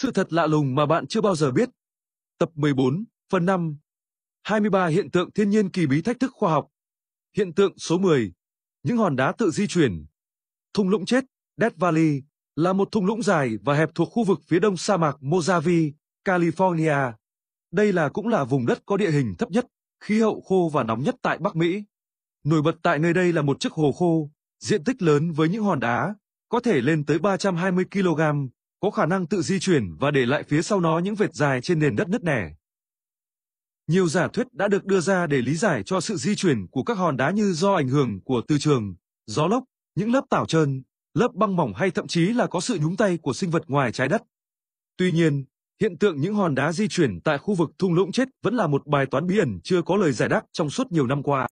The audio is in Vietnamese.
Sự thật lạ lùng mà bạn chưa bao giờ biết. Tập 14, phần 5. 23 hiện tượng thiên nhiên kỳ bí thách thức khoa học. Hiện tượng số 10. Những hòn đá tự di chuyển. Thung lũng chết, Death Valley, là một thung lũng dài và hẹp thuộc khu vực phía đông sa mạc Mojave, California. Đây là cũng là vùng đất có địa hình thấp nhất, khí hậu khô và nóng nhất tại Bắc Mỹ. Nổi bật tại nơi đây là một chiếc hồ khô, diện tích lớn với những hòn đá, có thể lên tới 320 kg, có khả năng tự di chuyển và để lại phía sau nó những vệt dài trên nền đất nứt nẻ. Nhiều giả thuyết đã được đưa ra để lý giải cho sự di chuyển của các hòn đá như do ảnh hưởng của từ trường, gió lốc, những lớp tảo trơn, lớp băng mỏng hay thậm chí là có sự nhúng tay của sinh vật ngoài trái đất. Tuy nhiên, hiện tượng những hòn đá di chuyển tại khu vực thung lũng chết vẫn là một bài toán bí ẩn chưa có lời giải đáp trong suốt nhiều năm qua.